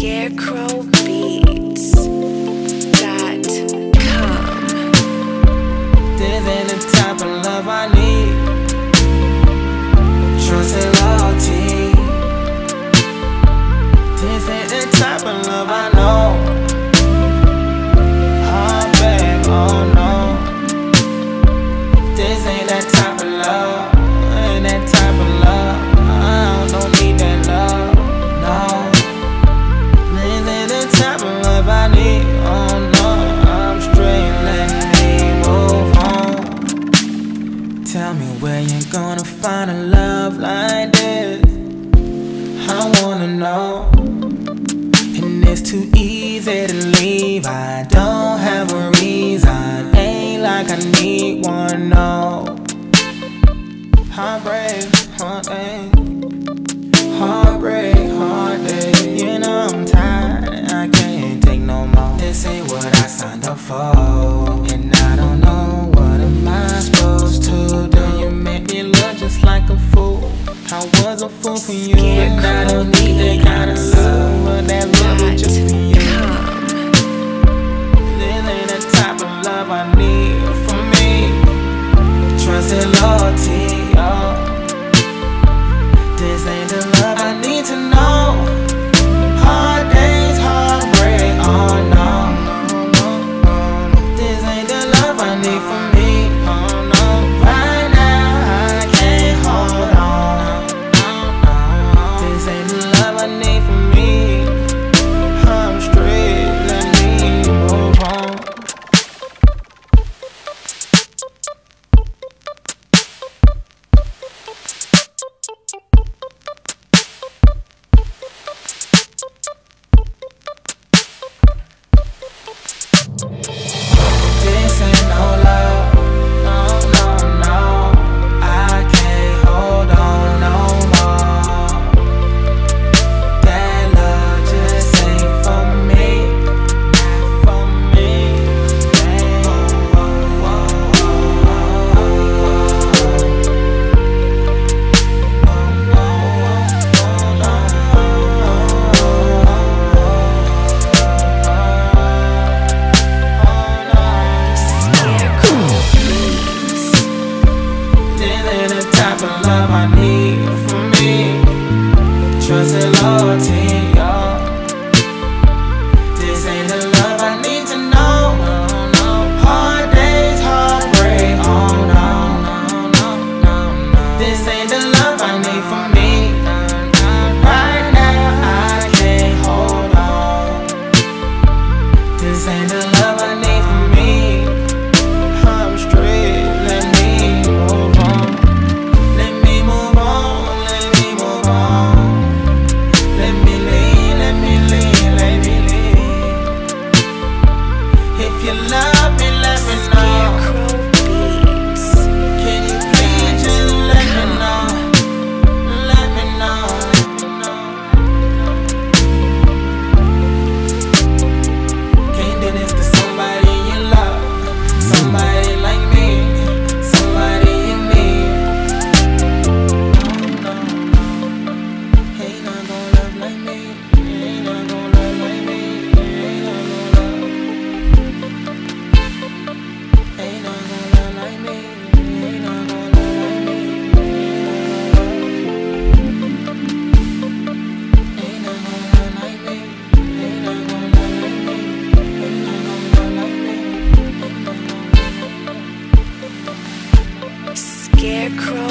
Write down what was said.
scarecrow. leave. I don't have a reason. Ain't like I need one, no. Heartbreak, heartache. Heartbreak, day You know I'm tired. I can't take no more. This ain't what I signed up for. And I don't know what am I supposed to do. You make me look just like a fool. I was a fool for you, and I don't need that kind of love. But that love was just for you. type of love I need. across